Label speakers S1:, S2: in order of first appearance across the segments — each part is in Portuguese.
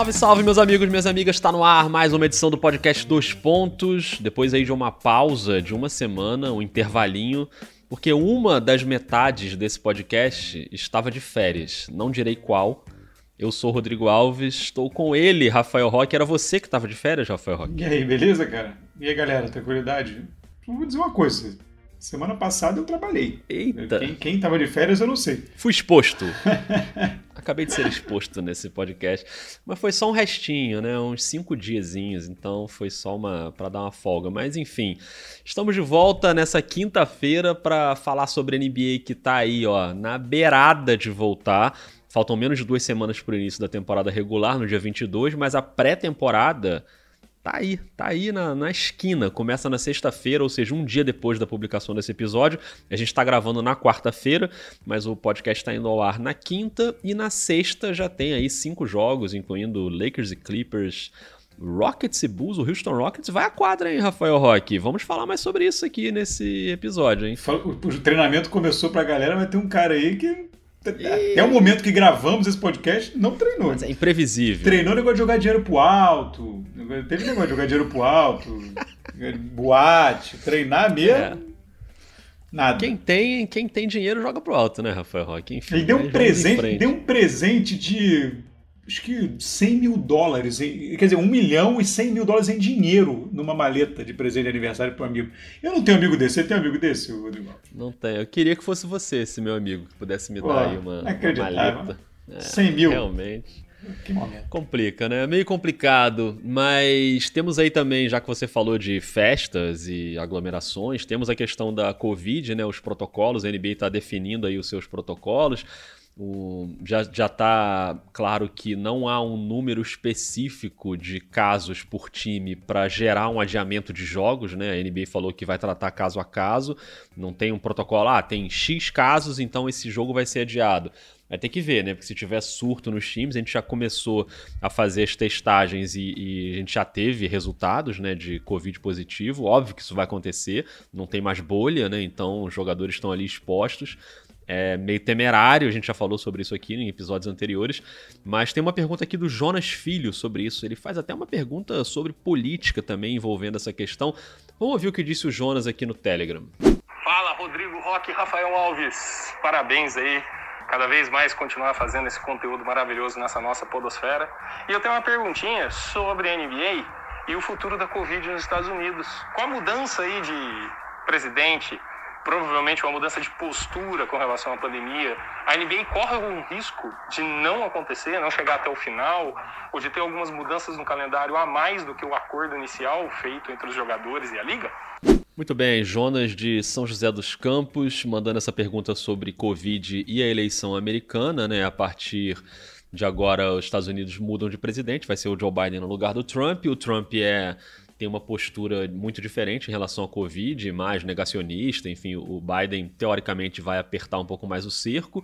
S1: Salve, salve, meus amigos, minhas amigas. Está no ar mais uma edição do podcast Dois Pontos. Depois aí de uma pausa de uma semana, um intervalinho, porque uma das metades desse podcast estava de férias. Não direi qual. Eu sou Rodrigo Alves, estou com ele, Rafael Roque. Era você que estava de férias, Rafael Roque?
S2: E aí, beleza, cara? E aí, galera, tranquilidade? Vou dizer uma coisa. Semana passada eu trabalhei.
S1: Eita.
S2: Quem, quem tava de férias eu não sei.
S1: Fui exposto. Acabei de ser exposto nesse podcast. Mas foi só um restinho, né? Uns cinco diazinhos. Então foi só uma para dar uma folga. Mas enfim, estamos de volta nessa quinta-feira para falar sobre a NBA que tá aí, ó, na beirada de voltar. Faltam menos de duas semanas para o início da temporada regular, no dia 22, mas a pré-temporada tá aí, tá aí na, na esquina. Começa na sexta-feira, ou seja, um dia depois da publicação desse episódio. A gente está gravando na quarta-feira, mas o podcast está indo ao ar na quinta e na sexta já tem aí cinco jogos, incluindo Lakers e Clippers. Rockets e Bulls, o Houston Rockets vai à quadra, hein, Rafael Roque? Vamos falar mais sobre isso aqui nesse episódio, hein?
S2: O treinamento começou pra galera, mas tem um cara aí que até o momento que gravamos esse podcast, não treinou.
S1: Mas é imprevisível.
S2: Treinou negócio de jogar dinheiro pro alto. Teve negócio de jogar dinheiro pro alto. boate, treinar mesmo. É. Nada.
S1: Quem tem, quem tem dinheiro joga pro alto, né, Rafael Roque?
S2: Enfim, Ele deu um presente, deu um presente de acho que 100 mil dólares, quer dizer, 1 milhão e 100 mil dólares em dinheiro numa maleta de presente de aniversário para um amigo. Eu não tenho amigo desse, você tem amigo desse, Rodrigo?
S1: Não tenho. Eu queria que fosse você, esse meu amigo, que pudesse me Pô, dar aí uma, uma maleta.
S2: É, 100 mil.
S1: Realmente. Que momento. Complica, né? Meio complicado, mas temos aí também, já que você falou de festas e aglomerações, temos a questão da Covid, né? Os protocolos, a NBA está definindo aí os seus protocolos. O, já está claro que não há um número específico de casos por time para gerar um adiamento de jogos, né? A NBA falou que vai tratar caso a caso, não tem um protocolo, ah, tem X casos, então esse jogo vai ser adiado. Vai ter que ver, né? Porque se tiver surto nos times, a gente já começou a fazer as testagens e, e, a gente já teve resultados, né, de Covid positivo. Óbvio que isso vai acontecer, não tem mais bolha, né? Então os jogadores estão ali expostos é meio temerário, a gente já falou sobre isso aqui em episódios anteriores, mas tem uma pergunta aqui do Jonas Filho sobre isso. Ele faz até uma pergunta sobre política também envolvendo essa questão. Vamos ouvir o que disse o Jonas aqui no Telegram.
S3: Fala, Rodrigo Roque Rafael Alves. Parabéns aí. Cada vez mais continuar fazendo esse conteúdo maravilhoso nessa nossa podosfera. E eu tenho uma perguntinha sobre a NBA e o futuro da Covid nos Estados Unidos. Com a mudança aí de presidente, provavelmente uma mudança de postura com relação à pandemia, a NBA corre algum risco de não acontecer, não chegar até o final, ou de ter algumas mudanças no calendário a mais do que o acordo inicial feito entre os jogadores e a liga?
S1: Muito bem, Jonas de São José dos Campos mandando essa pergunta sobre Covid e a eleição americana, né? A partir de agora, os Estados Unidos mudam de presidente, vai ser o Joe Biden no lugar do Trump. O Trump é tem uma postura muito diferente em relação à Covid, mais negacionista. Enfim, o Biden, teoricamente, vai apertar um pouco mais o cerco.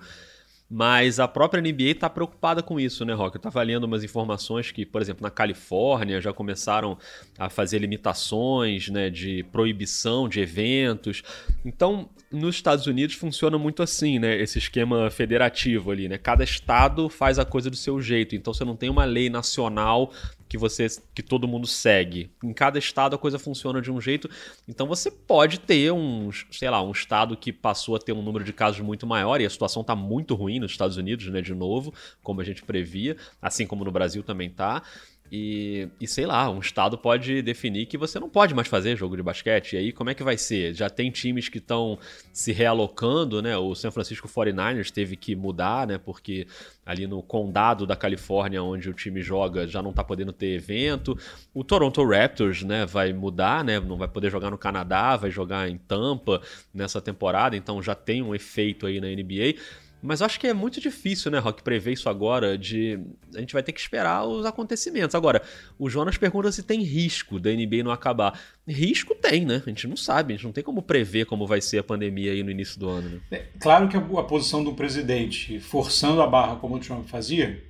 S1: Mas a própria NBA está preocupada com isso, né, Rock? Eu estava lendo umas informações que, por exemplo, na Califórnia já começaram a fazer limitações né, de proibição de eventos. Então, nos Estados Unidos funciona muito assim, né? Esse esquema federativo ali, né? Cada estado faz a coisa do seu jeito. Então você não tem uma lei nacional que você que todo mundo segue. Em cada estado a coisa funciona de um jeito. Então você pode ter um, sei lá, um estado que passou a ter um número de casos muito maior e a situação está muito ruim nos Estados Unidos, né, de novo, como a gente previa, assim como no Brasil também tá. E, e, sei lá, um estado pode definir que você não pode mais fazer jogo de basquete. E aí, como é que vai ser? Já tem times que estão se realocando, né? O San Francisco 49ers teve que mudar, né? Porque ali no condado da Califórnia, onde o time joga, já não tá podendo ter evento. O Toronto Raptors, né? Vai mudar, né? Não vai poder jogar no Canadá, vai jogar em Tampa nessa temporada. Então já tem um efeito aí na NBA. Mas acho que é muito difícil, né, Rock, prever isso agora. De a gente vai ter que esperar os acontecimentos. Agora, o Jonas pergunta se tem risco da NBA não acabar. Risco tem, né? A gente não sabe, a gente não tem como prever como vai ser a pandemia aí no início do ano. Né?
S2: É, claro que a, posição do presidente forçando a barra como o Trump fazia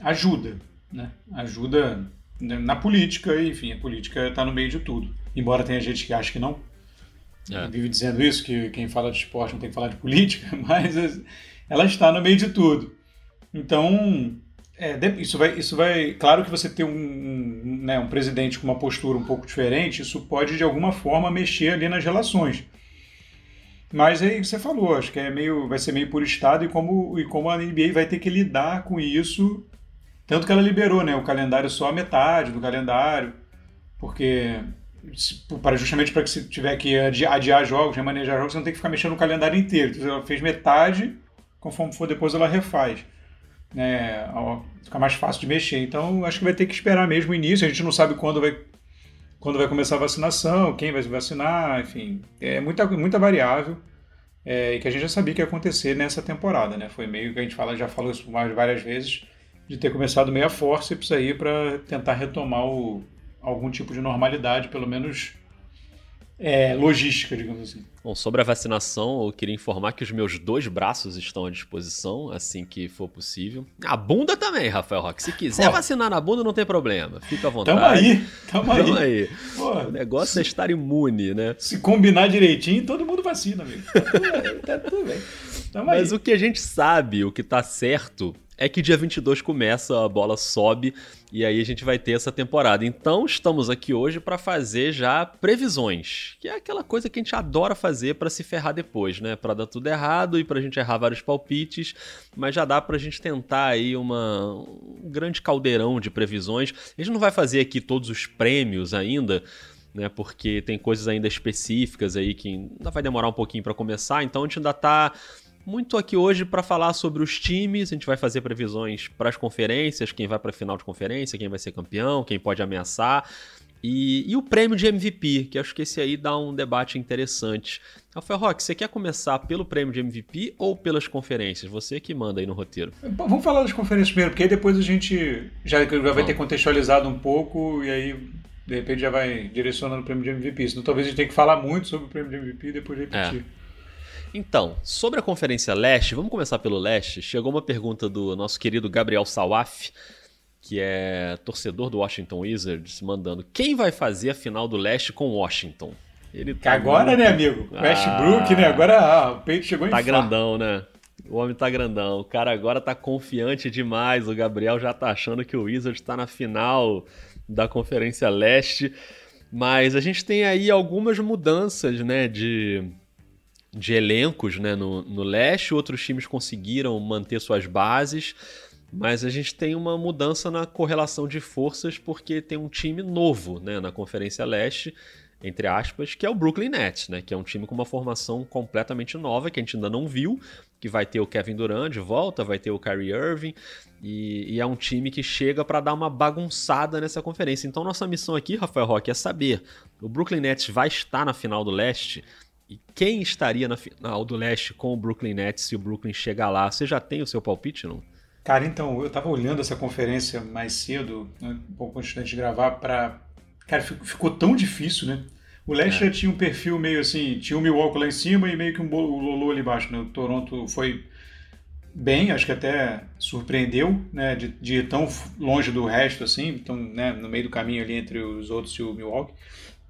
S2: ajuda, né? Ajuda na política, enfim, a política está no meio de tudo. Embora tenha gente que acha que não, é. Vive dizendo isso, que quem fala de esporte não tem que falar de política, mas ela está no meio de tudo. Então, É, isso vai, isso vai. Claro que você ter um, um, né, um presidente com uma postura um pouco diferente, isso pode de alguma forma mexer ali nas relações. Mas aí você falou, acho que é meio, vai ser meio por estado e como, e como a NBA vai ter que lidar com isso. Tanto que ela liberou né, o calendário só a metade do calendário, porque para justamente para que se tiver que adiar jogos, remanejar jogos, você não tem que ficar mexendo no calendário inteiro. Então, ela fez metade, conforme for depois ela refaz né, fica mais fácil de mexer. Então, acho que vai ter que esperar mesmo o início. A gente não sabe quando vai, quando vai começar a vacinação, quem vai se vacinar, enfim, é muita, muita variável. É, e que a gente já sabia que ia acontecer nessa temporada, né? Foi meio que a gente fala, já falou isso várias vezes, de ter começado meio a forceps aí para tentar retomar o, algum tipo de normalidade, pelo menos é, logística, digamos assim.
S1: Bom, sobre a vacinação, eu queria informar que os meus dois braços estão à disposição, assim que for possível. A bunda também, Rafael Roque. Se quiser vacinar na bunda, não tem problema. Fica à vontade.
S2: Tamo aí, tamo aí.
S1: Tamo aí. o negócio se, é estar imune, né?
S2: Se combinar direitinho, todo mundo vacina, amigo. Tá tudo bem.
S1: Mas aí. o que a gente sabe, o que tá certo, é que dia 22 começa, a bola sobe e aí a gente vai ter essa temporada. Então estamos aqui hoje para fazer já previsões, que é aquela coisa que a gente adora fazer para se ferrar depois, né? Para dar tudo errado e para a gente errar vários palpites, mas já dá para a gente tentar aí uma um grande caldeirão de previsões. A gente não vai fazer aqui todos os prêmios ainda, né? Porque tem coisas ainda específicas aí que ainda vai demorar um pouquinho para começar, então a gente ainda tá muito aqui hoje para falar sobre os times. A gente vai fazer previsões para as conferências, quem vai para a final de conferência, quem vai ser campeão, quem pode ameaçar. E, e, o prêmio de MVP, que acho que esse aí dá um debate interessante. Rafael Roque, você quer começar pelo prêmio de MVP ou pelas conferências? Você que manda aí no roteiro.
S2: Vamos falar das conferências primeiro, porque aí depois a gente já, já vai ter contextualizado um pouco e aí de repente já vai direcionando o prêmio de MVP. Senão talvez a gente tenha que falar muito sobre o prêmio de MVP e depois repetir.
S1: É. Então, sobre a Conferência Leste, vamos começar pelo Leste. Chegou uma pergunta do nosso querido Gabriel Sawaf, que é torcedor do Washington Wizards, mandando quem vai fazer a final do Leste com Washington.
S2: Ele tá agora, muito... né, amigo? Westbrook, ah, né? Agora ah, o peito chegou em
S1: Tá grandão, né? O homem tá grandão. O cara agora tá confiante demais. O Gabriel já tá achando que o Wizards tá na final da Conferência Leste. Mas a gente tem aí algumas mudanças, né, de de elencos né, no, no leste, outros times conseguiram manter suas bases, mas a gente tem uma mudança na correlação de forças porque tem um time novo né, na Conferência Leste, entre aspas, que é o Brooklyn Nets, né, que é um time com uma formação completamente nova que a gente ainda não viu, que vai ter o Kevin Durant de volta, vai ter o Kyrie Irving, e, e é um time que chega para dar uma bagunçada nessa conferência. Então nossa missão aqui, Rafael Roque, é saber, o Brooklyn Nets vai estar na final do leste? E quem estaria na final do leste com o Brooklyn Nets se o Brooklyn chegar lá? Você já tem o seu palpite, não?
S2: Cara, então, eu tava olhando essa conferência mais cedo, né, um pouco antes de gravar, para Cara, ficou tão difícil, né? O leste é. já tinha um perfil meio assim, tinha o Milwaukee lá em cima e meio que um Lolo ali embaixo, né? O Toronto foi bem, acho que até surpreendeu, né? De, de ir tão longe do resto assim, então, né? No meio do caminho ali entre os outros e o Milwaukee.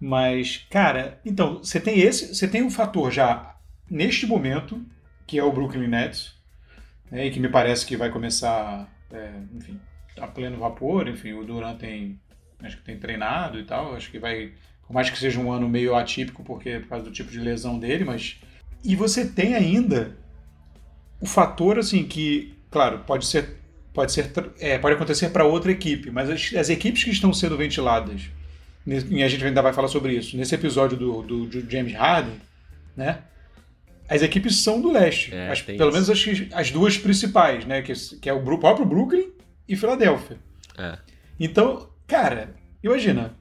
S2: Mas, cara, então, você tem esse, você tem um fator já neste momento, que é o Brooklyn Nets, né, e que me parece que vai começar, é, enfim, a pleno vapor, enfim, o Durant tem, acho que tem treinado e tal, acho que vai, por mais que seja um ano meio atípico, porque é por causa do tipo de lesão dele, mas... E você tem ainda o fator, assim, que, claro, pode ser, pode ser, é, pode acontecer para outra equipe, mas as, as equipes que estão sendo ventiladas e a gente ainda vai falar sobre isso, nesse episódio do, do, do James Harden, né? As equipes são do leste. É, as, pelo isso. menos as, as duas principais, né? Que, que é o próprio Brooklyn e Filadélfia. É. Então, cara, imagina,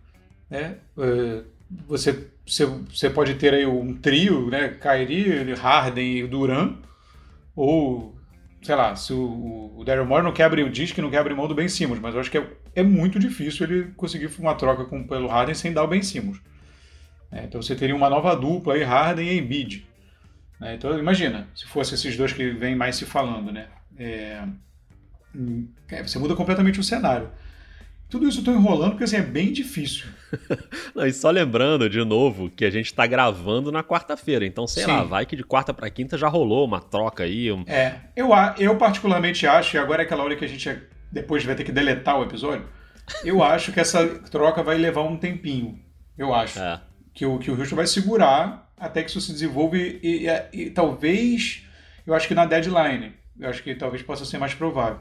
S2: né? Uh, você, você, você pode ter aí um trio, né? Kyrie, Harden e Duran, ou sei lá, se o, o Daryl Morey não quebra, diz que não quebra mão do Ben Simmons, mas eu acho que é, é muito difícil ele conseguir uma troca com, pelo Harden sem dar o Ben Simmons. É, então você teria uma nova dupla aí, Harden e Embiid. É, então imagina, se fosse esses dois que vêm mais se falando, né? É, é você muda completamente o cenário. Tudo isso eu tô enrolando porque assim, é bem difícil.
S1: Não, e só lembrando de novo que a gente está gravando na quarta-feira, então sei Sim. lá, vai que de quarta para quinta já rolou uma troca aí. Um...
S2: É, eu, eu particularmente acho, e agora é aquela hora que a gente depois vai ter que deletar o episódio. Eu acho que essa troca vai levar um tempinho. Eu acho. É. Que, o, que o Houston vai segurar até que isso se desenvolva e, e, e, e talvez, eu acho que na deadline. Eu acho que talvez possa ser mais provável.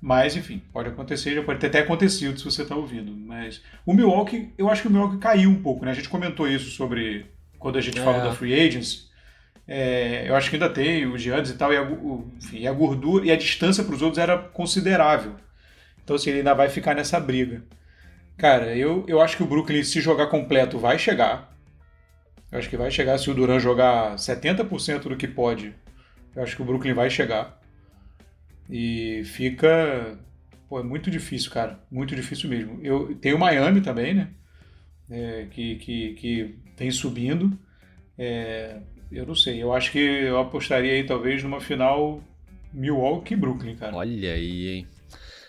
S2: Mas, enfim, pode acontecer, já pode ter até acontecido se você está ouvindo. Mas o Milwaukee, eu acho que o Milwaukee caiu um pouco, né? A gente comentou isso sobre quando a gente é. fala da Free Agents. É, eu acho que ainda tem o Giannis e tal, e a, o, enfim, a gordura e a distância para os outros era considerável. Então, assim, ele ainda vai ficar nessa briga. Cara, eu, eu acho que o Brooklyn, se jogar completo, vai chegar. Eu acho que vai chegar se o Duran jogar 70% do que pode. Eu acho que o Brooklyn vai chegar. E fica. Pô, é muito difícil, cara. Muito difícil mesmo. Eu tenho Miami também, né? É, que, que, que tem subindo. É, eu não sei. Eu acho que eu apostaria aí talvez numa final Milwaukee e Brooklyn, cara.
S1: Olha aí, hein?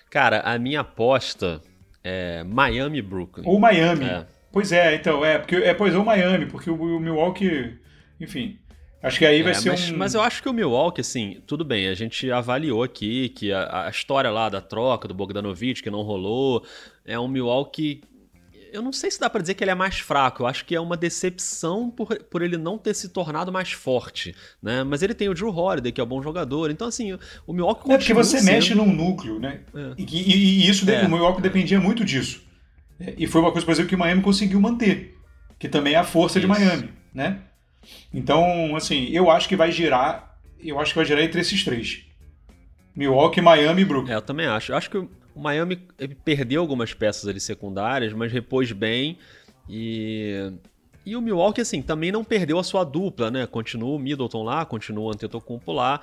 S1: Cara, a minha aposta é Miami e Brooklyn.
S2: Ou Miami. É. Pois é, então, é, porque é, pois é o Miami, porque o, o Milwaukee, enfim, Acho que aí vai é, ser
S1: mas,
S2: um.
S1: Mas eu acho que o Milwaukee, assim, tudo bem, a gente avaliou aqui que a, a história lá da troca do Bogdanovich, que não rolou, é um Milwaukee. Eu não sei se dá para dizer que ele é mais fraco, eu acho que é uma decepção por, por ele não ter se tornado mais forte, né? Mas ele tem o Drew Holiday, que é um bom jogador, então assim, o Milwaukee
S2: É porque você sendo... mexe num núcleo, né? É. E, e, e, isso, é, o Milwaukee dependia muito disso. E foi uma coisa, por exemplo, que o Miami conseguiu manter, que também é a força isso. de Miami, né? Então, assim, eu acho que vai girar. Eu acho que vai girar entre esses três: Milwaukee, Miami e Brooklyn.
S1: É, eu também acho. Eu acho que o Miami perdeu algumas peças ali secundárias, mas repôs bem. E e o Milwaukee, assim, também não perdeu a sua dupla, né? Continua o Middleton lá, continua o Antetokounmpo lá.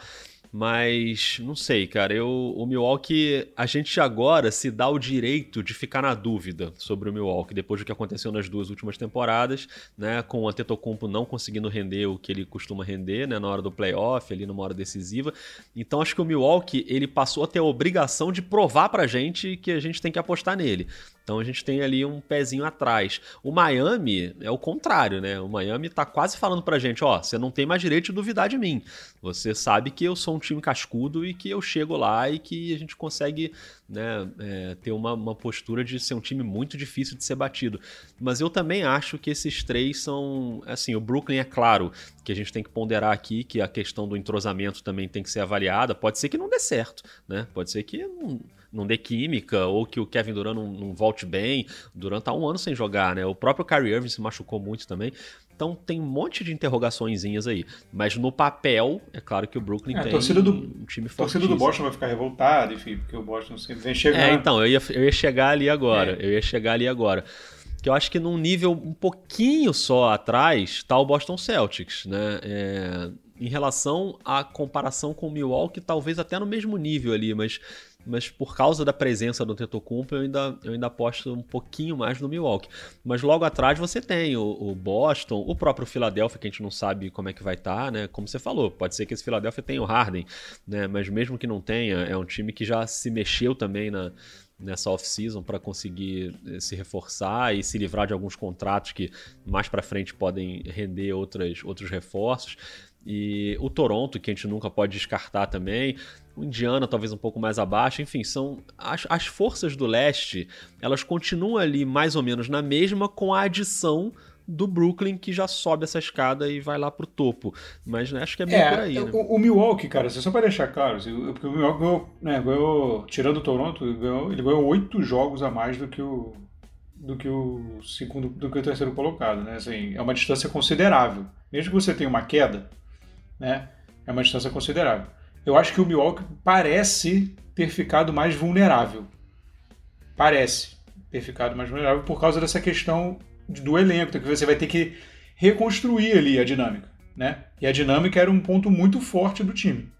S1: Mas não sei, cara. Eu, o Milwaukee, a gente agora se dá o direito de ficar na dúvida sobre o Milwaukee depois do que aconteceu nas duas últimas temporadas, né? Com o Antetokounmpo não conseguindo render o que ele costuma render, né? Na hora do playoff, ali numa hora decisiva. Então acho que o Milwaukee ele passou a ter a obrigação de provar pra gente que a gente tem que apostar nele. Então a gente tem ali um pezinho atrás. O Miami é o contrário, né? O Miami tá quase falando pra gente, ó, você não tem mais direito de duvidar de mim. Você sabe que eu sou um time cascudo e que eu chego lá e que a gente consegue né, é, ter uma, uma postura de ser um time muito difícil de ser batido. Mas eu também acho que esses três são. Assim, o Brooklyn é claro que a gente tem que ponderar aqui que a questão do entrosamento também tem que ser avaliada. Pode ser que não dê certo, né? Pode ser que não não dê química, ou que o Kevin Durant não, não volte bem. Durant tá um ano sem jogar, né? O próprio Kyrie Irving se machucou muito também. Então tem um monte de interrogaçõezinhas aí. Mas no papel, é claro que o Brooklyn é, tem
S2: do,
S1: um time
S2: forte. A torcida do Boston vai ficar revoltada, enfim, porque o Boston sempre vem chegando. É,
S1: então, eu ia, eu ia chegar ali agora. É. Eu ia chegar ali agora. Que eu acho que num nível um pouquinho só atrás tá o Boston Celtics, né? É, em relação à comparação com o Milwaukee, talvez até no mesmo nível ali, mas mas por causa da presença do Tetocumpo, eu ainda, eu ainda aposto um pouquinho mais no Milwaukee. Mas logo atrás você tem o, o Boston, o próprio Philadelphia, que a gente não sabe como é que vai estar, tá, né? Como você falou, pode ser que esse Philadelphia tenha o Harden, né? Mas mesmo que não tenha, é um time que já se mexeu também na, nessa off-season para conseguir eh, se reforçar e se livrar de alguns contratos que mais para frente podem render outras, outros reforços. E o Toronto, que a gente nunca pode descartar também. O Indiana, talvez um pouco mais abaixo. Enfim, são as, as forças do leste, elas continuam ali mais ou menos na mesma, com a adição do Brooklyn, que já sobe essa escada e vai lá pro topo. Mas né, acho que é bem é, por aí. Né?
S2: O, o, Milwaukee, cara, só para deixar claro, porque o Milwaukee ganhou, né, ganhou tirando o Toronto, ele ganhou, ele ganhou oito jogos a mais do que o do que o segundo, do que o terceiro colocado, né? Assim, é uma distância considerável. Mesmo que você tenha uma queda, né? É uma distância considerável. Eu acho que o Milwaukee parece ter ficado mais vulnerável. Parece ter ficado mais vulnerável por causa dessa questão do elenco, que você vai ter que reconstruir ali a dinâmica, né? E a dinâmica era um ponto muito forte do time.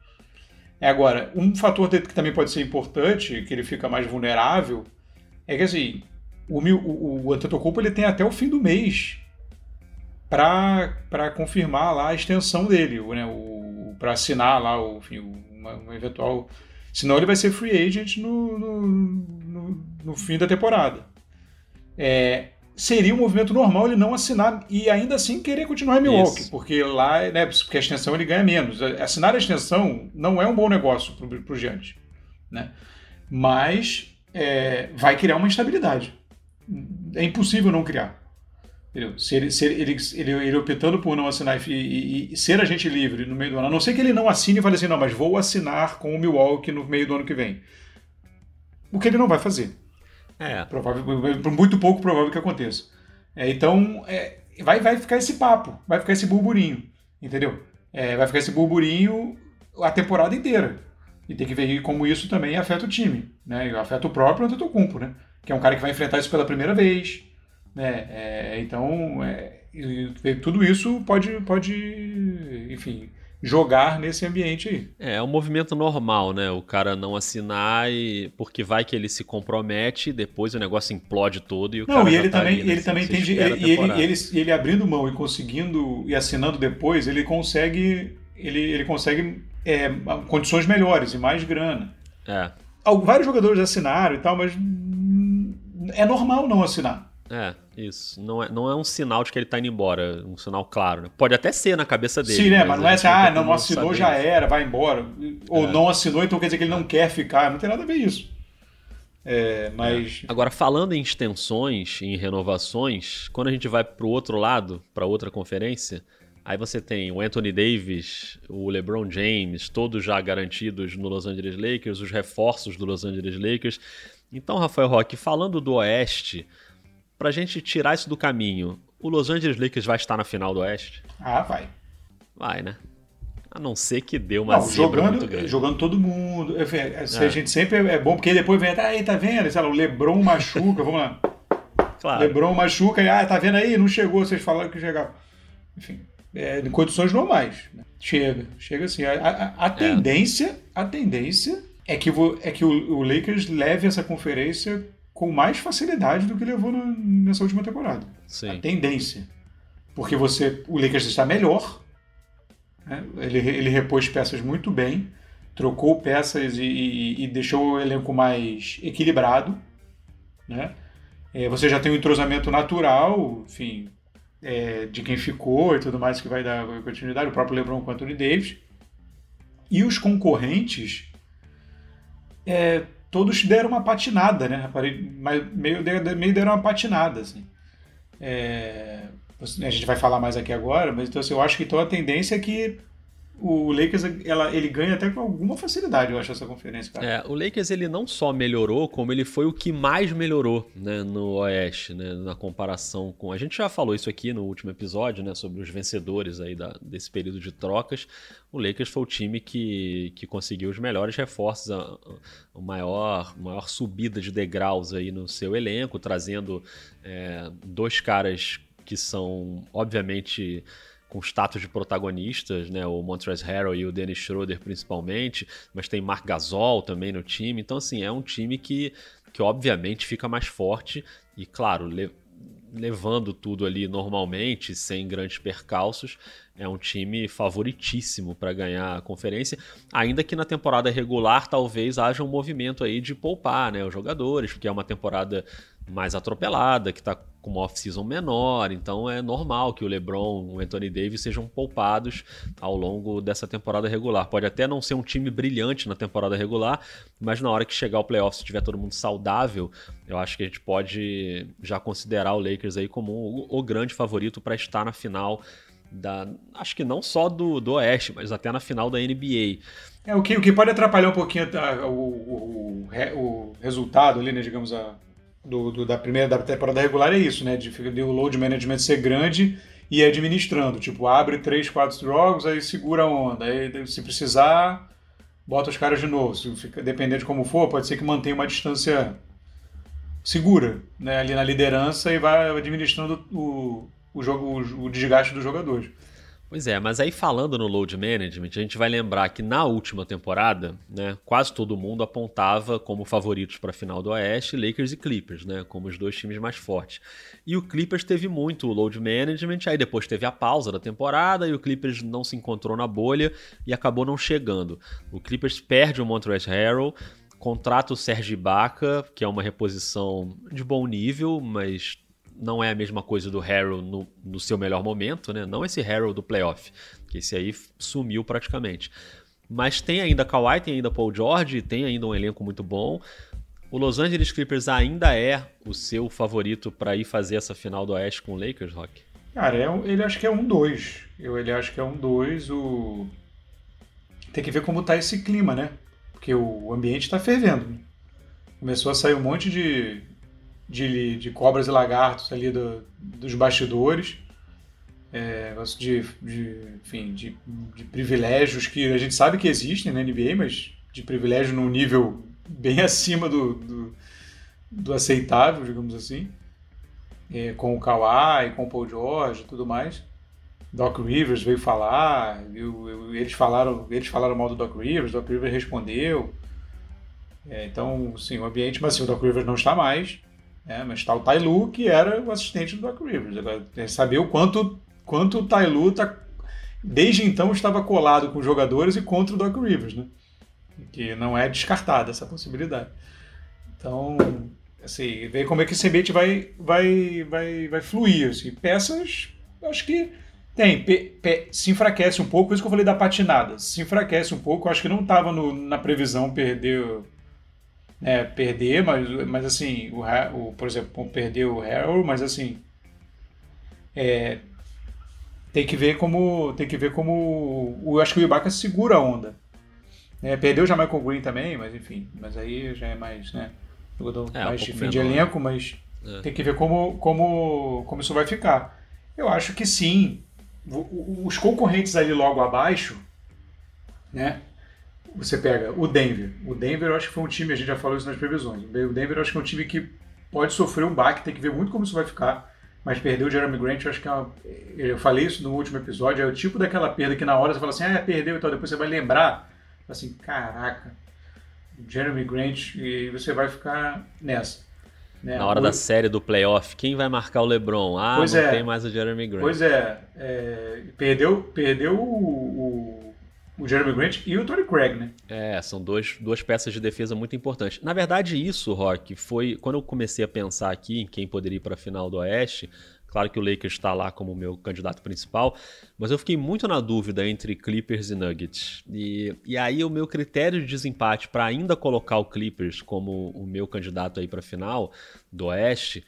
S2: Agora, um fator que também pode ser importante, que ele fica mais vulnerável, é que assim, o, o, o Antetokounmpo ele tem até o fim do mês para confirmar lá a extensão dele, né, o, para assinar lá o, enfim, uma, uma, eventual. Senão ele vai ser free agent no, no, no, no fim da temporada. É, seria um movimento normal ele não assinar e ainda assim querer continuar em Milwaukee, Isso. porque lá, né, porque a extensão ele ganha menos. Assinar a extensão não é um bom negócio para o Giants, né? mas é, vai criar uma instabilidade. É impossível não criar. Entendeu? Se, ele, se ele, ele, ele, optando por não assinar e, e, e, ser agente livre no meio do ano, a não ser que ele não assine e fale assim, não, mas vou assinar com o Milwaukee no meio do ano que vem. O que ele não vai fazer. É. Provável, muito pouco provável que aconteça. É, então, é, vai, vai ficar esse papo, vai ficar esse burburinho, entendeu? É, vai ficar esse burburinho a temporada inteira. E tem que ver como isso também afeta o time, né? Afeta o próprio Antetokounmpo, né? Que é um cara que vai enfrentar isso pela primeira vez, né? É, então, é, tudo isso pode, pode, enfim, jogar nesse ambiente aí.
S1: É, é um movimento normal, né? O cara não assinar e porque vai que ele se compromete, depois o negócio implode todo e o
S2: não,
S1: cara
S2: e ele tá também, ali, né? ele também tem e ele, ele, ele abrindo mão e conseguindo e assinando depois, ele consegue ele, ele consegue é, condições melhores e mais grana.
S1: É.
S2: Vários jogadores assinaram e tal, mas é normal não assinar.
S1: É, isso. Não é, não é um sinal de que ele tá indo embora, um sinal claro. Né? Pode até ser na cabeça dele.
S2: Sim, né? Mas, mas não é assim, ah, não, não assinou, já era, vai embora. Ou é. não assinou, então quer dizer que ele não quer ficar. Não tem nada a ver isso. É, mas...
S1: É. Agora, falando em extensões, em renovações, quando a gente vai pro outro lado, para outra conferência, Aí você tem o Anthony Davis, o LeBron James, todos já garantidos no Los Angeles Lakers, os reforços do Los Angeles Lakers. Então, Rafael Roque, falando do Oeste, pra gente tirar isso do caminho, o Los Angeles Lakers vai estar na final do Oeste?
S2: Ah, vai.
S1: Vai, né? A não ser que dê uma não,
S2: jogando, jogando todo mundo. É. A gente sempre é bom, porque depois vem, aí, tá vendo? Sei lá, o Lebron machuca, vamos lá. Claro. Lebron machuca, e, ah, tá vendo aí? Não chegou, vocês falaram que chegava. Enfim, é, em condições normais. Né? Chega, chega assim. A, a, a é. tendência, a tendência é que, é que o, o, Lakers leve essa conferência com mais facilidade do que levou no, nessa última temporada.
S1: Sim.
S2: A tendência. Porque você, o Lakers está melhor, né? ele, ele repôs peças muito bem, trocou peças e, e, e deixou o elenco mais equilibrado. Né? É, você já tem um entrosamento natural, enfim, é, de quem ficou e tudo mais que vai dar continuidade, o próprio LeBron com o Anthony Davis. E os concorrentes, é, todos deram uma patinada, né? Meio, meio deram uma patinada, assim. É, a gente vai falar mais aqui agora, mas então, assim, eu acho que então a tendência é que o Lakers ela, ele ganha até com alguma facilidade, eu acho, essa conferência, cara.
S1: É, o Lakers ele não só melhorou, como ele foi o que mais melhorou né, no Oeste, né, na comparação com. A gente já falou isso aqui no último episódio, né, sobre os vencedores aí da, desse período de trocas. O Lakers foi o time que, que conseguiu os melhores reforços, a, a maior, maior subida de degraus aí no seu elenco, trazendo é, dois caras que são, obviamente com status de protagonistas, né? O Montrezl Harrell e o Dennis Schroeder principalmente, mas tem Mark Gasol também no time. Então, assim, é um time que, que obviamente fica mais forte e, claro, le levando tudo ali normalmente, sem grandes percalços, é um time favoritíssimo para ganhar a conferência, ainda que na temporada regular talvez haja um movimento aí de poupar, né, os jogadores, porque é uma temporada mais atropelada, que está com uma off-season menor, então é normal que o LeBron, o Anthony Davis sejam poupados ao longo dessa temporada regular. Pode até não ser um time brilhante na temporada regular, mas na hora que chegar o playoff, se tiver todo mundo saudável, eu acho que a gente pode já considerar o Lakers aí como o, o grande favorito para estar na final da, acho que não só do, do Oeste, mas até na final da NBA.
S2: É, o que, o que pode atrapalhar um pouquinho tá, o, o, o, o resultado ali, né, digamos, a, do, do, da primeira da temporada regular é isso, né? De, de o load management ser grande e administrando. Tipo, abre três, quatro jogos, aí segura a onda. Aí, se precisar, bota os caras de novo. Se fica, dependendo de como for, pode ser que mantenha uma distância segura né, ali na liderança e vai administrando o, o, jogo, o, o desgaste dos jogadores.
S1: Pois é, mas aí falando no load management, a gente vai lembrar que na última temporada, né, quase todo mundo apontava como favoritos para a final do Oeste Lakers e Clippers, né, como os dois times mais fortes. E o Clippers teve muito load management, aí depois teve a pausa da temporada e o Clippers não se encontrou na bolha e acabou não chegando. O Clippers perde o Montrezl Harrell, contrata o Serge Ibaka, que é uma reposição de bom nível, mas não é a mesma coisa do Harrow no, no seu melhor momento, né? Não esse Harrow do playoff, que esse aí sumiu praticamente. Mas tem ainda Kawhi, tem ainda Paul George, tem ainda um elenco muito bom. O Los Angeles Clippers ainda é o seu favorito para ir fazer essa final do Oeste com o Lakers, Rock?
S2: Cara, é ele acho que é um 2. Eu ele acho que é um 2. O... Tem que ver como tá esse clima, né? Porque o ambiente está fervendo. Começou a sair um monte de, de, de cobras e lagartos ali do, dos bastidores. É, de, de, enfim, de, de privilégios que a gente sabe que existem na NBA, mas de privilégio num nível bem acima do, do, do aceitável, digamos assim. É, com o Kawhi, com o Paul George e tudo mais. Doc Rivers veio falar, eu, eu, eles falaram eles falaram mal do Doc Rivers, Doc Rivers respondeu. É, então, sim, o ambiente, mas assim, o Doc Rivers não está mais, né, mas está o Tai Lu, que era o assistente do Doc Rivers. Agora, é saber o quanto, quanto o Tai Lu tá, desde então estava colado com os jogadores e contra o Doc Rivers, né? Que não é descartada essa possibilidade. Então, assim, ver como é que esse ambiente vai, vai, vai, vai fluir. Assim. Peças, acho que tem, pe, pe, se enfraquece um pouco, por isso que eu falei da patinada. Se enfraquece um pouco, acho que não estava na previsão perder, é, perder, mas, mas assim, o, o, por exemplo, perder o Harold, mas assim, é, tem que ver como, tem que ver como, eu acho que o Ibaka segura a onda. É, perdeu já Michael Green também, mas enfim, mas aí já é mais, né, jogador é, mais um de fim de elenco, mas é. tem que ver como, como, como isso vai ficar. Eu acho que sim, os concorrentes ali logo abaixo, né? Você pega o Denver. O Denver eu acho que foi um time, a gente já falou isso nas previsões. O Denver eu acho que é um time que pode sofrer um baque, tem que ver muito como isso vai ficar. Mas perder o Jeremy Grant, eu acho que é uma, Eu falei isso no último episódio, é o tipo daquela perda que na hora você fala assim, ah, perdeu e tal, depois você vai lembrar, assim, caraca, Jeremy Grant, e você vai ficar nessa.
S1: Né? Na hora o... da série do playoff, quem vai marcar o LeBron? Ah, pois não é. tem mais o Jeremy Grant.
S2: Pois é, é perdeu, perdeu o, o, o, Jeremy Grant e o Tony Craig, né?
S1: É, são dois, duas peças de defesa muito importantes. Na verdade, isso, Rock, foi quando eu comecei a pensar aqui em quem poderia ir para a final do Oeste. Claro que o Lakers está lá como meu candidato principal, mas eu fiquei muito na dúvida entre Clippers e Nuggets. E, e aí o meu critério de desempate para ainda colocar o Clippers como o meu candidato aí para a final do Oeste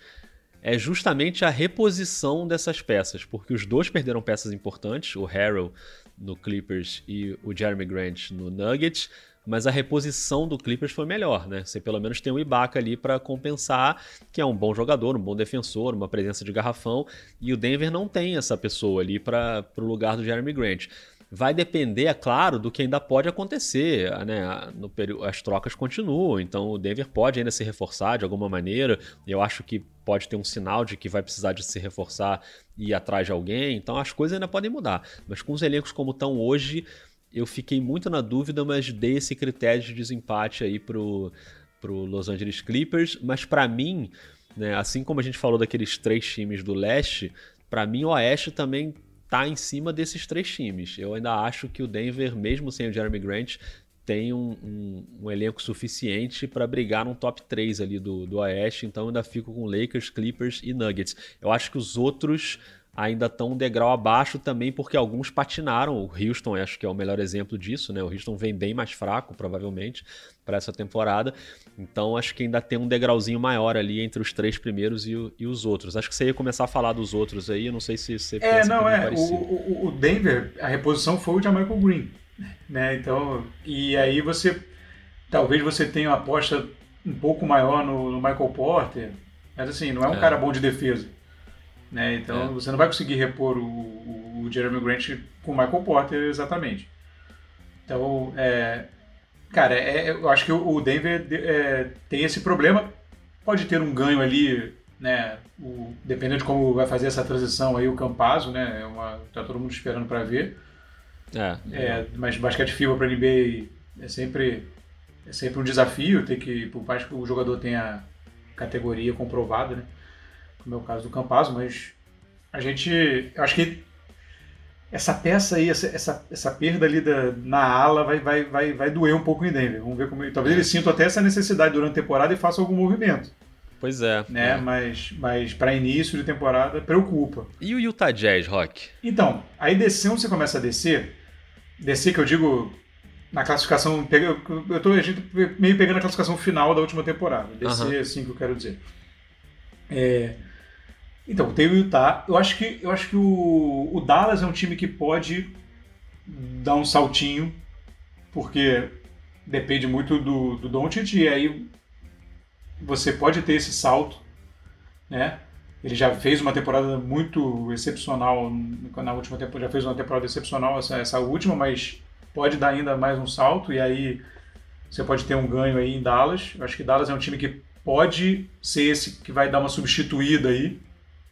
S1: é justamente a reposição dessas peças, porque os dois perderam peças importantes, o Harrell no Clippers e o Jeremy Grant no Nuggets mas a reposição do Clippers foi melhor, né? Você pelo menos tem o Ibaka ali para compensar, que é um bom jogador, um bom defensor, uma presença de garrafão, e o Denver não tem essa pessoa ali para o lugar do Jeremy Grant. Vai depender, é claro, do que ainda pode acontecer. Né? No as trocas continuam, então o Denver pode ainda se reforçar de alguma maneira. Eu acho que pode ter um sinal de que vai precisar de se reforçar e ir atrás de alguém. Então as coisas ainda podem mudar. Mas com os elencos como estão hoje, eu fiquei muito na dúvida, mas dei esse critério de desempate aí pro, pro Los Angeles Clippers. Mas para mim, né, assim como a gente falou daqueles três times do leste, para mim o Oeste também tá em cima desses três times. Eu ainda acho que o Denver, mesmo sem o Jeremy Grant, tem um, um, um elenco suficiente para brigar num top 3 ali do, do Oeste, então ainda fico com Lakers, Clippers e Nuggets. Eu acho que os outros ainda estão um degrau abaixo também porque alguns patinaram. O Houston acho que é o melhor exemplo disso, né? O Houston vem bem mais fraco, provavelmente, para essa temporada. Então acho que ainda tem um degrauzinho maior ali entre os três primeiros e, o, e, os outros. Acho que você ia começar a falar dos outros aí, eu não sei se você
S2: É, não, é. O, o, o, Denver, a reposição foi o Michael Green. Né? Então, e aí você. Talvez você tenha uma aposta um pouco maior no, no Michael Porter. Mas assim, não é um é. cara bom de defesa. Né? Então é. você não vai conseguir repor o, o, Jeremy Grant com o Michael Porter exatamente. Então, é, cara, é, é eu acho que o Denver é, tem esse problema. Pode ter um ganho ali, né? O, dependendo de como vai fazer essa transição aí o Campazo, né? É uma, tá todo mundo esperando para ver. É, mas basquete FIBA para NBA é sempre é sempre um desafio, ter que por mais que o jogador tenha categoria comprovada, né? Como é o caso do Campazzo, mas a gente, eu acho que essa peça aí, essa, essa, essa perda ali da, na ala vai, vai, vai, vai doer um pouco em Denver. Vamos ver como. Talvez eles sintam até essa necessidade durante a temporada e façam algum movimento.
S1: Pois é.
S2: Né?
S1: É.
S2: Mas, mas para início de temporada, preocupa.
S1: E o Utah Jazz, Rock?
S2: Então, aí descer você começa a descer, descer que eu digo na classificação. Eu tô meio pegando a classificação final da última temporada. Uhum. assim que eu quero dizer. É, então, tem o Utah. Eu acho que, eu acho que o, o Dallas é um time que pode dar um saltinho, porque depende muito do, do Doncic, e aí você pode ter esse salto, né? Ele já fez uma temporada muito excepcional na última temporada, já fez uma temporada excepcional essa, essa última, mas pode dar ainda mais um salto e aí você pode ter um ganho aí em Dallas. Eu acho que Dallas é um time que pode ser esse que vai dar uma substituída aí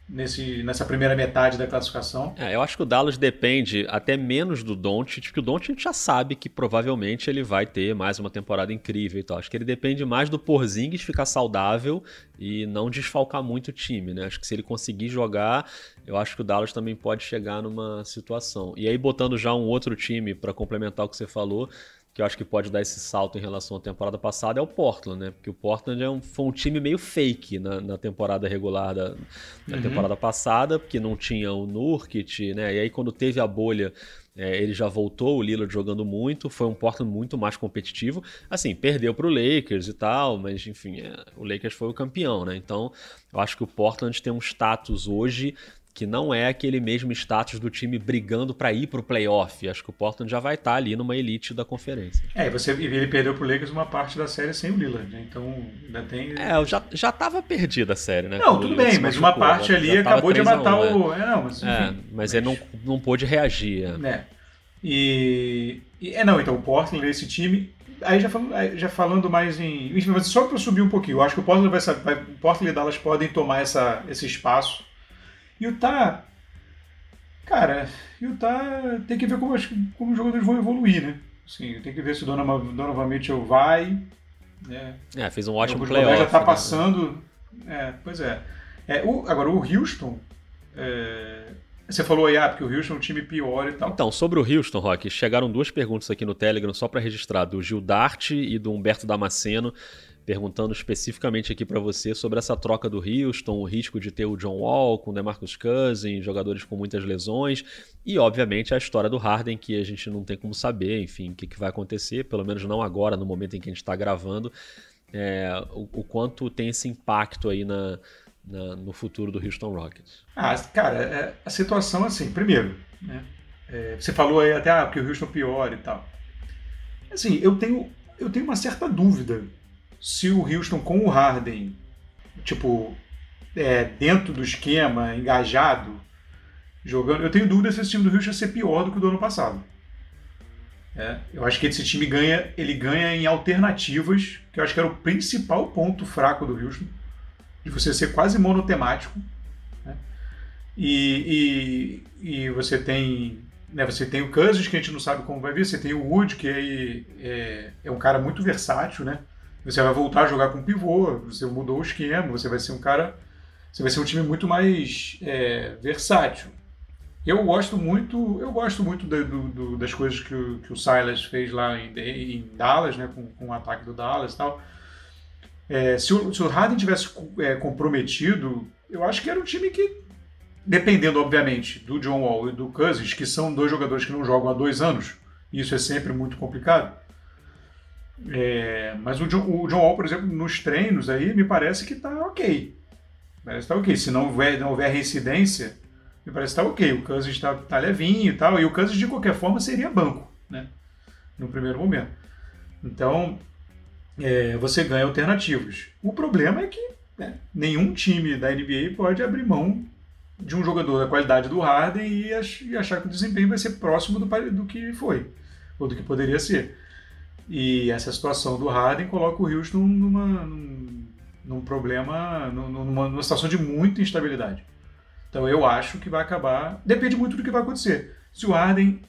S2: nesse, nessa primeira metade da classificação.
S1: É, eu acho que o Dallas depende até menos do Doncic, porque o Doncic já sabe que provavelmente ele vai ter mais uma temporada incrível e tal. Acho que ele depende mais do Porzingis ficar saudável e não desfalcar muito o time, né? Acho que se ele conseguir jogar, eu acho que o Dallas também pode chegar numa situação. E aí botando já um outro time para complementar o que você falou, que eu acho que pode dar esse salto em relação à temporada passada é o Portland, né? Porque o Portland é um, foi um time meio fake na, na temporada regular da, da uhum. temporada passada, porque não tinha o Nurkic, né? E aí quando teve a bolha, é, ele já voltou, o Lillard jogando muito, foi um Portland muito mais competitivo. Assim, perdeu para o Lakers e tal, mas enfim, é, o Lakers foi o campeão, né? Então, eu acho que o Portland tem um status hoje que não é aquele mesmo status do time brigando para ir para o playoff. Acho que o Portland já vai estar tá ali numa elite da conferência.
S2: É, você, ele perdeu para o Lakers uma parte da série sem o Lillard, né? então ainda tem.
S1: É, já já estava perdida a série, né?
S2: Não, tudo bem, mas uma parte ali acabou de matar 1, o.
S1: Né? É, não, mas, é, enfim, é, mas, mas, ele não, não pôde reagir.
S2: É. é. E, e, é não, então o Portland esse time aí já falando, já falando mais em. Só para subir um pouquinho, eu acho que o Portland vai, vai o Portland e Dallas podem tomar essa, esse espaço Utah, cara, Utah tem que ver como, como os jogadores vão evoluir, né? Assim, tem que ver se o Donovan, Donovan Mitchell vai. Né?
S1: É, fez um ótimo playoff.
S2: já está né? passando. É, pois é. é o, agora, o Houston. É, você falou aí, ah, porque o Houston é um time pior e tal.
S1: Então, sobre o Houston, Rock, chegaram duas perguntas aqui no Telegram, só para registrar, do Gil Dart e do Humberto Damasceno perguntando especificamente aqui para você sobre essa troca do Houston, o risco de ter o John Wall com o DeMarcus Cousins, jogadores com muitas lesões e, obviamente, a história do Harden, que a gente não tem como saber, enfim, o que, que vai acontecer, pelo menos não agora, no momento em que a gente está gravando, é, o, o, quanto tem esse impacto aí na, na, no futuro do Houston Rockets.
S2: Ah, cara, é, a situação assim, primeiro, né, é, você falou aí até ah, que o Houston é pior e tal. Assim, eu tenho, eu tenho uma certa dúvida se o Houston com o Harden, tipo, é, dentro do esquema, engajado, jogando. Eu tenho dúvida se esse time do Houston ser pior do que o do ano passado. É, eu acho que esse time ganha, ele ganha em alternativas, que eu acho que era o principal ponto fraco do Houston, de você ser quase monotemático. Né? E, e, e, você tem né, você tem o Cousins, que a gente não sabe como vai vir, você tem o Wood, que é, é, é um cara muito versátil, né? Você vai voltar a jogar com pivô, você mudou o esquema, você vai ser um cara. Você vai ser um time muito mais é, versátil. Eu gosto muito, eu gosto muito do, do, das coisas que o, que o Silas fez lá em, em Dallas, né, com, com, o ataque do Dallas e tal. É, se, o, se o Harden tivesse é, comprometido, eu acho que era um time que, dependendo, obviamente, do John Wall e do Cousins, que são dois jogadores que não jogam há dois anos, isso é sempre muito complicado, é, mas o John, o John Wall, por exemplo, nos treinos aí, me parece que está ok. Parece que tá ok. Se não houver, não houver reincidência, me parece que está ok. O Kansas está tá levinho e tal. E o Kansas, de qualquer forma, seria banco, né? No primeiro momento. Então, é, você ganha alternativas. O problema é que né, nenhum time da NBA pode abrir mão de um jogador da qualidade do Harden e, achar que o desempenho vai ser próximo do, do que foi, ou do que poderia ser. E essa situação do Harden coloca o Houston numa, num, problema, numa, numa situação de muita instabilidade. Então eu acho que vai acabar. Depende muito do que vai acontecer. Se o Harden,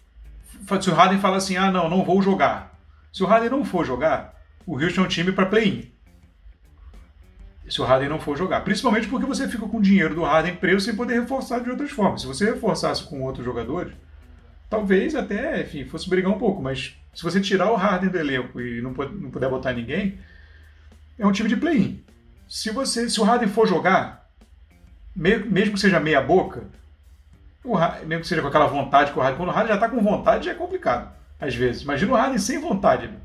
S2: se o Harden fala assim, ah não, não vou jogar. Se o Harden não for jogar, o Houston é um time para play-in. Se o Harden não for jogar, principalmente porque você fica com o dinheiro do Harden preso sem poder reforçar de outras formas. Se você reforçasse com outros jogadores, talvez até, enfim, fosse brigar um pouco, mas se você tirar o Harden do elenco e não, não puder botar ninguém, é um time de play-in. Se, você, se o Harden for jogar, mesmo que seja meia boca, Harden, mesmo que seja com aquela vontade que o Harden, quando o Harden já está com vontade, já é complicado. às vezes. Imagina o Harden sem vontade, né?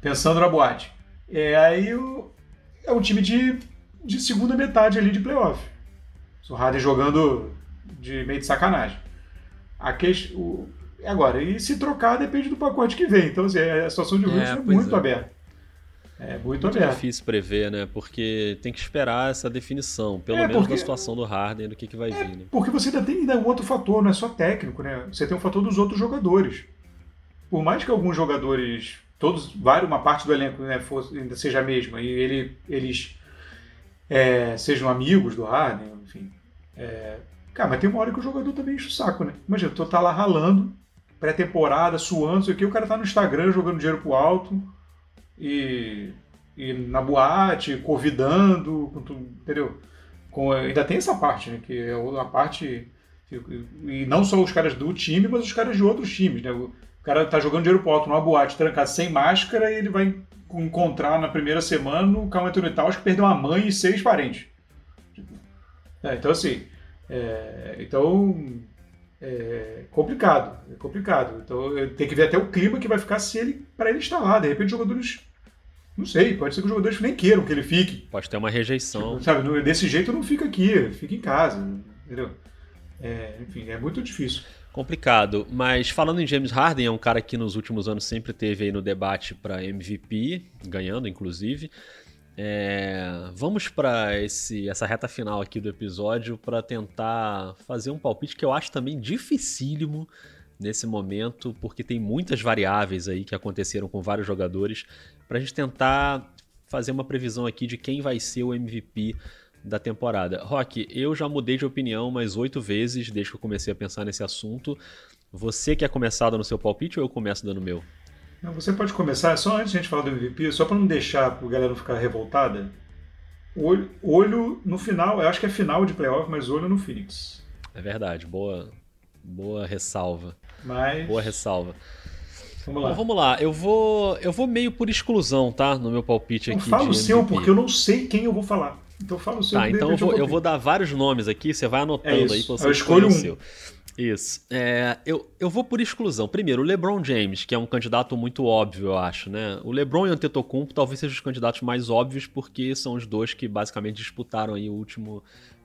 S2: pensando na boate. É, aí é um time de, de segunda metade ali de playoff. O Harden jogando de meio de sacanagem. A que, o, agora, e se trocar depende do pacote que vem. Então, assim, a situação de Roots é, é muito é. aberta. É muito, muito aberto.
S1: difícil prever, né? Porque tem que esperar essa definição, pelo é, menos porque... da situação do Harden, do que, que vai é, vir. Né?
S2: Porque você ainda tem ainda um outro fator, não é só técnico, né? Você tem o um fator dos outros jogadores. Por mais que alguns jogadores, todos, vários, uma parte do elenco né, fosse, ainda seja a mesma, e ele, eles é, sejam amigos do Harden, enfim. É, cara, mas tem uma hora que o jogador também enche o saco, né? Imagina, tu tá lá ralando, pré-temporada, suando, sei o que, o cara tá no Instagram jogando dinheiro pro alto e, e na boate, convidando, entendeu? Com, ainda tem essa parte, né? Que é a parte. E não só os caras do time, mas os caras de outros times, né? O cara tá jogando dinheiro pro alto numa boate, trancado sem máscara, e ele vai encontrar na primeira semana o Calma Anthony Towns que perdeu uma mãe e seis parentes. É, então, assim. É, então. É complicado, é complicado. Então tem que ver até o clima que vai ficar se ele para ele estar lá. De repente, os jogadores não sei, pode ser que os jogadores nem queiram que ele fique.
S1: Pode ter uma rejeição.
S2: Tipo, sabe, desse jeito não fica aqui, fica em casa, entendeu? É, enfim, é muito difícil.
S1: Complicado, mas falando em James Harden, é um cara que nos últimos anos sempre teve aí no debate para MVP, ganhando inclusive. É, vamos para essa reta final aqui do episódio para tentar fazer um palpite que eu acho também dificílimo nesse momento, porque tem muitas variáveis aí que aconteceram com vários jogadores, para a gente tentar fazer uma previsão aqui de quem vai ser o MVP da temporada. Rock, eu já mudei de opinião mais oito vezes desde que eu comecei a pensar nesse assunto. Você quer começar dando seu palpite ou eu começo dando meu?
S2: Você pode começar, só antes de a gente falar do MVP, só para não deixar a galera não ficar revoltada. Olho, olho no final, eu acho que é final de playoff, mas olho no Phoenix.
S1: É verdade, boa, boa ressalva.
S2: Mas...
S1: Boa ressalva.
S2: Vamos lá. Bom,
S1: vamos lá. Eu vou, eu vou meio por exclusão, tá? No meu palpite
S2: aqui. Fala o seu, porque eu não sei quem eu vou falar. Então fala o seu.
S1: Tá, então eu vou, eu vou, dar vários nomes aqui, você vai anotando é aí pra você
S2: eu escolho um.
S1: Isso. É, eu, eu vou por exclusão. Primeiro, o LeBron James, que é um candidato muito óbvio, eu acho, né? O LeBron e o Antetokounmpo talvez sejam os candidatos mais óbvios, porque são os dois que basicamente disputaram aí o último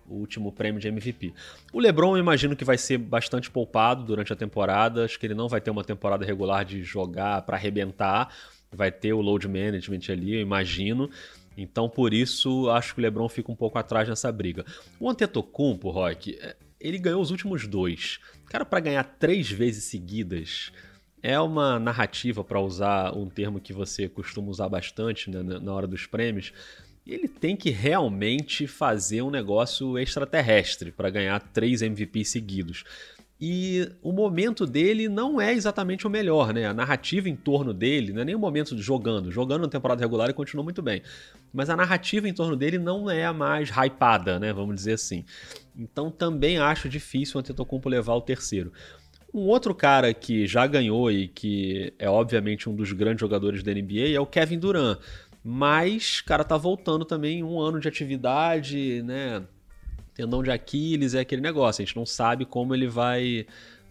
S1: o último prêmio de MVP. O LeBron, eu imagino que vai ser bastante poupado durante a temporada. Acho que ele não vai ter uma temporada regular de jogar para arrebentar. Vai ter o load management ali, eu imagino. Então, por isso, acho que o LeBron fica um pouco atrás nessa briga. O Antetokounmpo, é, ele ganhou os últimos dois. Cara, para ganhar três vezes seguidas é uma narrativa, para usar um termo que você costuma usar bastante né, na hora dos prêmios ele tem que realmente fazer um negócio extraterrestre para ganhar três MVPs seguidos. E o momento dele não é exatamente o melhor, né? A narrativa em torno dele, não é nem o momento de jogando. Jogando na temporada regular ele continua muito bem. Mas a narrativa em torno dele não é a mais hypada, né? Vamos dizer assim. Então também acho difícil o Antetokounmpo levar o terceiro. Um outro cara que já ganhou e que é obviamente um dos grandes jogadores da NBA é o Kevin Durant. Mas, cara, tá voltando também um ano de atividade, né? Tendão de Aquiles é aquele negócio. A gente não sabe como ele vai,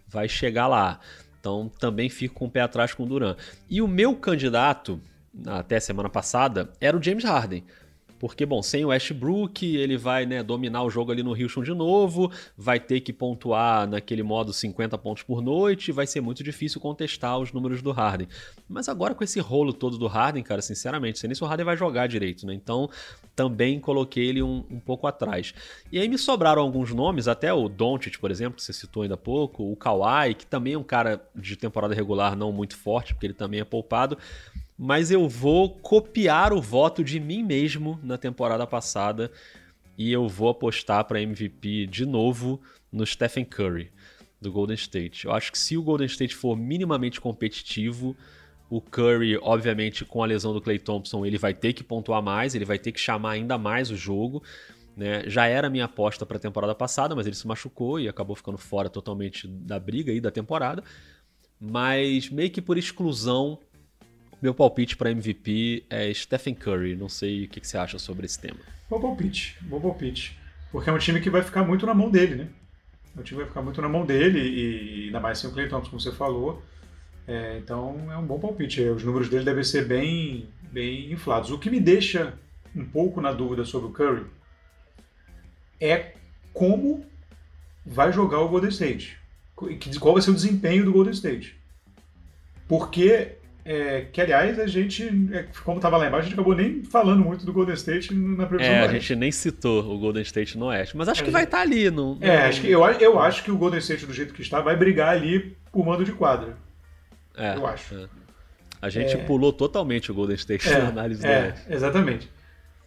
S1: vai chegar lá. Então também fico com o pé atrás com o Duran. E o meu candidato, até semana passada, era o James Harden. Porque, bom, sem o Westbrook, ele vai né, dominar o jogo ali no Houston de novo, vai ter que pontuar naquele modo 50 pontos por noite, vai ser muito difícil contestar os números do Harden. Mas agora com esse rolo todo do Harden, cara, sinceramente, sei nem se o Harden vai jogar direito, né? Então também coloquei ele um, um pouco atrás. E aí me sobraram alguns nomes, até o Doncic, por exemplo, que você citou ainda há pouco, o Kawhi, que também é um cara de temporada regular não muito forte, porque ele também é poupado mas eu vou copiar o voto de mim mesmo na temporada passada e eu vou apostar para MVP de novo no Stephen Curry do Golden State. Eu acho que se o Golden State for minimamente competitivo, o Curry, obviamente, com a lesão do Clay Thompson, ele vai ter que pontuar mais, ele vai ter que chamar ainda mais o jogo. Né? Já era minha aposta para a temporada passada, mas ele se machucou e acabou ficando fora totalmente da briga e da temporada. Mas meio que por exclusão, meu palpite para MVP é Stephen Curry. Não sei o que, você acha sobre esse tema.
S2: Bom palpite, bom palpite. Porque é um time que vai ficar muito na mão dele, né? O time vai ficar muito na mão dele e ainda mais sem o Clay Thompson, como você falou. É, então é um bom palpite. Os números dele devem ser bem, bem inflados. O que me deixa um pouco na dúvida sobre o Curry é como vai jogar o Golden State. Qual vai ser o desempenho do Golden State. Porque, é, que aliás, a gente, é, como estava lá embaixo, a gente acabou nem falando muito do Golden State na previsão
S1: É, a gente nem citou o Golden State no Oeste, mas acho é, que vai estar tá ali. No, no...
S2: É, acho que, eu, eu acho que o Golden State, do jeito que está, vai brigar ali por mando de quadra.
S1: É,
S2: eu acho.
S1: É. A gente é. pulou totalmente o Golden State
S2: é,
S1: na análise
S2: é,
S1: do Oeste.
S2: Exatamente.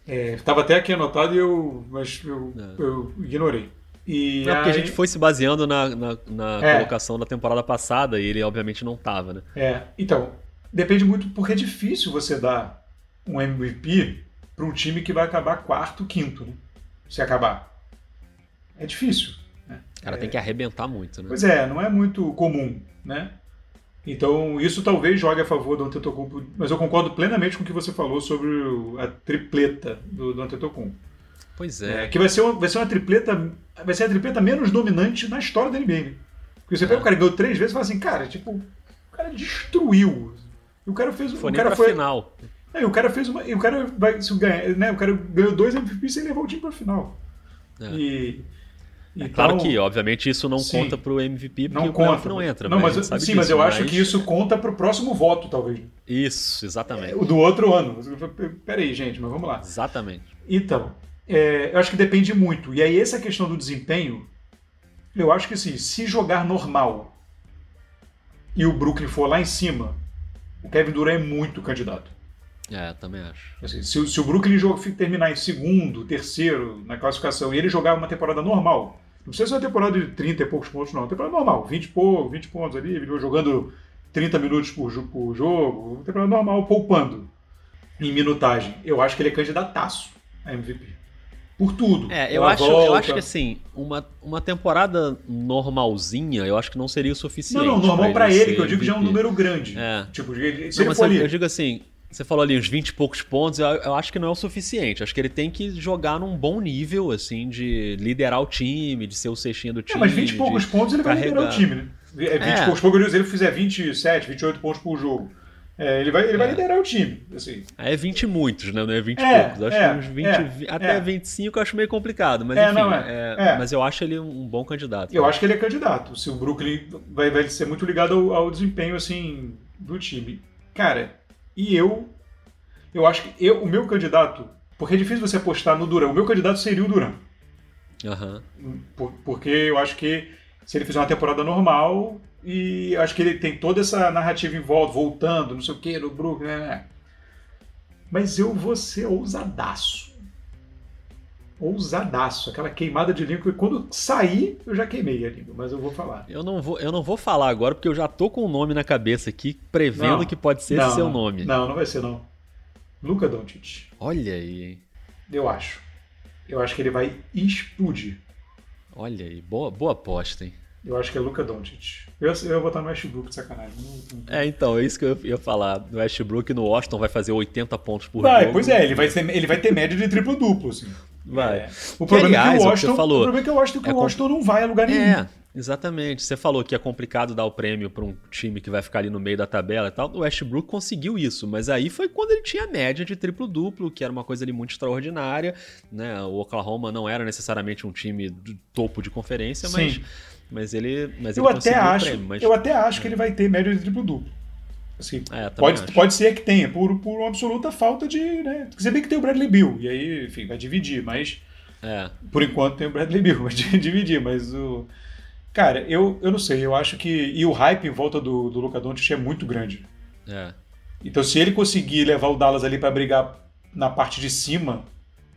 S2: Estava até aqui anotado e eu, mas eu, eu ignorei. E
S1: é porque a gente foi se baseando na, na, na é. colocação da temporada passada e ele obviamente não estava, né?
S2: É, então, depende muito, porque é difícil você dar um MVP para um time que vai acabar quarto, quinto, né? Se acabar. É difícil. Né?
S1: Cara,
S2: é...
S1: tem que arrebentar muito, né?
S2: Pois é, não é muito comum, né? Então, isso talvez jogue a favor do Antetokounmpo, mas eu concordo plenamente com o que você falou sobre a tripleta do, do Antetokounmpo.
S1: Pois é.
S2: é. que vai ser, uma, vai ser uma tripleta. Vai ser a tripleta menos dominante na história da NBA. Né? Porque você pega é. o cara que ganhou três vezes e fala assim, cara, tipo, o cara destruiu. E o cara fez.
S1: Foi
S2: o cara
S1: foi. Final.
S2: É, o cara fez uma. O cara vai. Se ganha, né, o cara ganhou dois MVP sem levar o time pra final. É. E.
S1: É então, claro que, obviamente, isso não sim, conta pro MVP, porque não o conta. não entra.
S2: Não, mas, sim, disso, mas eu mas... acho que isso conta pro próximo voto, talvez.
S1: Isso, exatamente. É,
S2: o do outro ano. Peraí, gente, mas vamos lá.
S1: Exatamente.
S2: Então, é, eu acho que depende muito. E aí, essa questão do desempenho, eu acho que assim, se jogar normal e o Brooklyn for lá em cima, o Kevin Durant é muito candidato.
S1: É, também acho.
S2: Assim, se, se, o Brooklyn terminar em segundo, terceiro na classificação e ele jogar uma temporada normal, não precisa ser uma temporada de 30 e poucos pontos, não. Uma temporada normal, 20, pou, 20 pontos ali, jogando 30 minutos por, por jogo, uma temporada normal, poupando em minutagem. Eu acho que ele é candidataço a MVP por tudo.
S1: É, eu acho, eu acho que assim, uma, uma temporada normalzinha, eu acho que não seria o suficiente.
S2: Não, não, normal para ele, que eu digo já é um número grande. É. Tipo, se não,
S1: ele for ali... eu digo assim, você falou ali uns 20 e poucos pontos, eu, eu, acho que não é o suficiente. Acho que ele tem que jogar num bom nível, assim, de liderar o time, de ser o cestinho do time. É,
S2: mas 20 e poucos pontos ele carregar. vai liderar o time, né? 20 é. e poucos pontos, se ele fizer 27, 28 pontos por jogo. É, ele vai, ele é. vai liderar o time. Assim.
S1: É 20 muitos, né? Não é 20 é, poucos. Acho é, uns 20, é, até 25 eu acho meio complicado. Mas, enfim, não é, é, Mas eu acho ele um bom candidato.
S2: Eu acho que ele é candidato. Se o Brooklyn vai, vai ser muito ligado ao, ao, desempenho assim, do time. Cara, e eu. Eu acho que eu, o meu candidato. Porque é difícil você apostar no Duran. O meu candidato seria o Duran.
S1: Uhum.
S2: Por, porque eu acho que se ele fizer uma temporada normal, e acho que ele tem toda essa narrativa em volta, voltando, não sei o que, no Brooklyn, né, né? Mas eu vou ser ousadaço. Ousadaço. Aquela queimada de língua. Quando sair, eu já queimei a língua, mas eu vou falar.
S1: Eu não vou, eu não vou falar agora, porque eu já tô com o um nome na cabeça aqui, prevendo não, que pode ser não, seu nome.
S2: Não, não vai ser, não. Luca Doncic.
S1: Olha aí, hein?
S2: Eu acho. Eu acho que ele vai explodir.
S1: Olha aí, boa, boa aposta, hein?
S2: Eu acho que é Luca Doncic. Eu, eu ia botar no Westbrook de sacanagem.
S1: É, então, é isso que eu ia falar. No Westbrook no Washington vai fazer 80 pontos por
S2: vai,
S1: jogo.
S2: Pois é, ele vai, ser, ele vai ter média de triplo-duplo, assim.
S1: Vai. É.
S2: O, problema aliás, é que o, Washington, falou, o problema é que o Washington, é que o Washington não vai a lugar nenhum. É,
S1: exatamente. Você falou que é complicado dar o prêmio para um time que vai ficar ali no meio da tabela e tal. O Westbrook conseguiu isso, mas aí foi quando ele tinha média de triplo-duplo, que era uma coisa ali muito extraordinária. Né? O Oklahoma não era necessariamente um time do topo de conferência, Sim. mas mas ele, mas
S2: eu
S1: ele
S2: até acho,
S1: prêmio, mas...
S2: Eu até acho é. que ele vai ter média de triplo-duplo. Assim, é, pode, pode ser que tenha, por, por uma absoluta falta de. Né? Se bem que tem o Bradley Bill, e aí, enfim, vai dividir, mas.
S1: É.
S2: Por enquanto tem o Bradley Bill, vai dividir, mas o. Cara, eu, eu não sei, eu acho que. E o hype em volta do, do Luca Doncic é muito grande.
S1: É.
S2: Então, se ele conseguir levar o Dallas ali para brigar na parte de cima,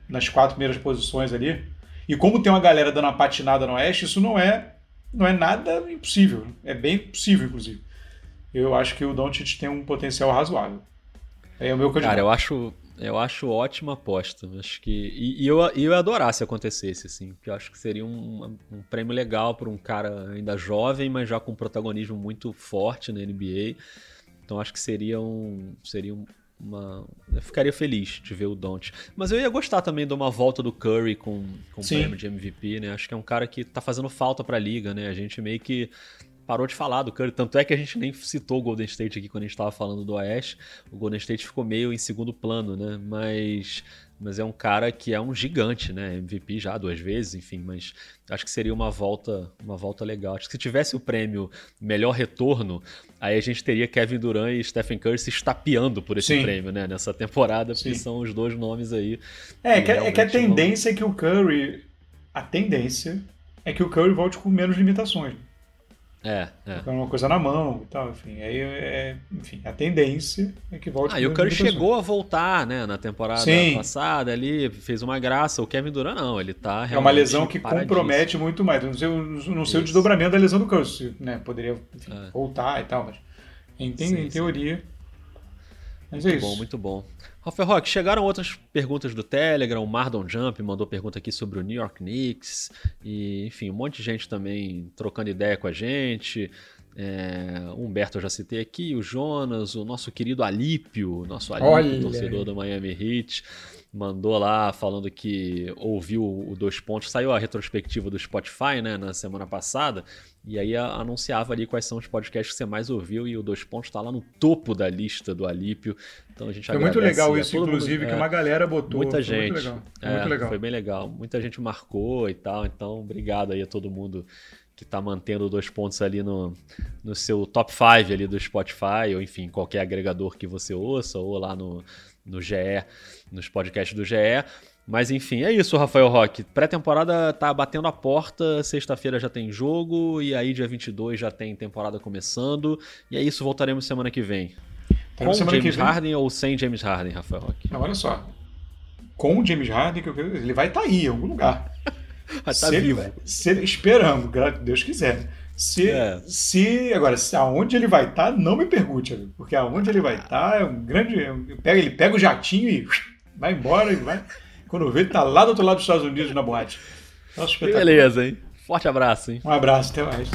S2: nas quatro primeiras posições ali, e como tem uma galera dando uma patinada no Oeste, isso não é não é nada impossível. É bem possível, inclusive. Eu acho que o Doncic tem um potencial razoável. É o meu candidato.
S1: Cara, eu acho, eu acho ótima aposta. Acho que e, e eu, eu adorar se acontecesse assim, porque eu acho que seria um, um prêmio legal para um cara ainda jovem, mas já com um protagonismo muito forte na NBA. Então acho que seria um, seria um, uma... Eu ficaria feliz de ver o Don't. Mas eu ia gostar também de uma volta do Curry com, com o prêmio de MVP, né? Acho que é um cara que tá fazendo falta pra liga, né? A gente meio que parou de falar do Curry. Tanto é que a gente nem citou o Golden State aqui quando a gente estava falando do Oeste. O Golden State ficou meio em segundo plano, né? Mas mas é um cara que é um gigante, né? MVP já duas vezes, enfim, mas acho que seria uma volta, uma volta legal. Acho que se tivesse o prêmio melhor retorno, aí a gente teria Kevin Durant e Stephen Curry se estapeando por esse Sim. prêmio, né? Nessa temporada, porque são os dois nomes aí.
S2: É, que, é que a tendência vão... é que o Curry, a tendência é que o Curry volte com menos limitações.
S1: É, é.
S2: Com uma coisa na mão e tal, enfim. Aí, é, enfim, a tendência é que volte.
S1: Ah, e o Curry chegou a voltar, né, na temporada Sim. passada ali, fez uma graça. O Kevin Durant não, ele tá
S2: realmente É uma lesão que compromete muito mais. Não sei, não sei o desdobramento da lesão do Curry, né, poderia enfim, é. voltar e tal, mas em, sim, em teoria... Mas
S1: muito
S2: é isso.
S1: bom, muito bom. Rafael Rock, chegaram outras perguntas do Telegram, o Mardon Jump mandou pergunta aqui sobre o New York Knicks, e enfim, um monte de gente também trocando ideia com a gente. É, Humberto eu já citei aqui, o Jonas, o nosso querido Alípio, nosso Alípio, torcedor do Miami Heat, mandou lá falando que ouviu o Dois Pontos, saiu a retrospectiva do Spotify né, na semana passada, e aí anunciava ali quais são os podcasts que você mais ouviu e o Dois Pontos está lá no topo da lista do Alípio. Então a gente
S2: Foi muito legal isso, inclusive, mundo, que é, uma galera botou.
S1: Muita gente. Muito legal. É, muito legal. foi bem legal. Muita gente marcou e tal. Então, obrigado aí a todo mundo que está mantendo dois pontos ali no, no seu top 5 ali do Spotify, ou enfim, qualquer agregador que você ouça, ou lá no, no GE, nos podcasts do GE. Mas enfim, é isso, Rafael Roque. Pré-temporada tá batendo a porta, sexta-feira já tem jogo, e aí dia 22 já tem temporada começando. E é isso, voltaremos semana que vem. Com James Harden ou sem James Harden, Rafael Roque?
S2: Não, olha só. Com o James Harden, ele vai estar tá aí, em algum lugar.
S1: estar tá vivo. Ele,
S2: se, esperando, Deus quiser. Se, é. se agora, se aonde ele vai estar, tá, não me pergunte, porque aonde ele vai estar é um grande. Pega, ele pega o jatinho e vai embora e vai. Quando vê, ele tá lá do outro lado dos Estados Unidos na boate.
S1: Nossa, Beleza, hein? Forte abraço, hein?
S2: Um abraço, até mais.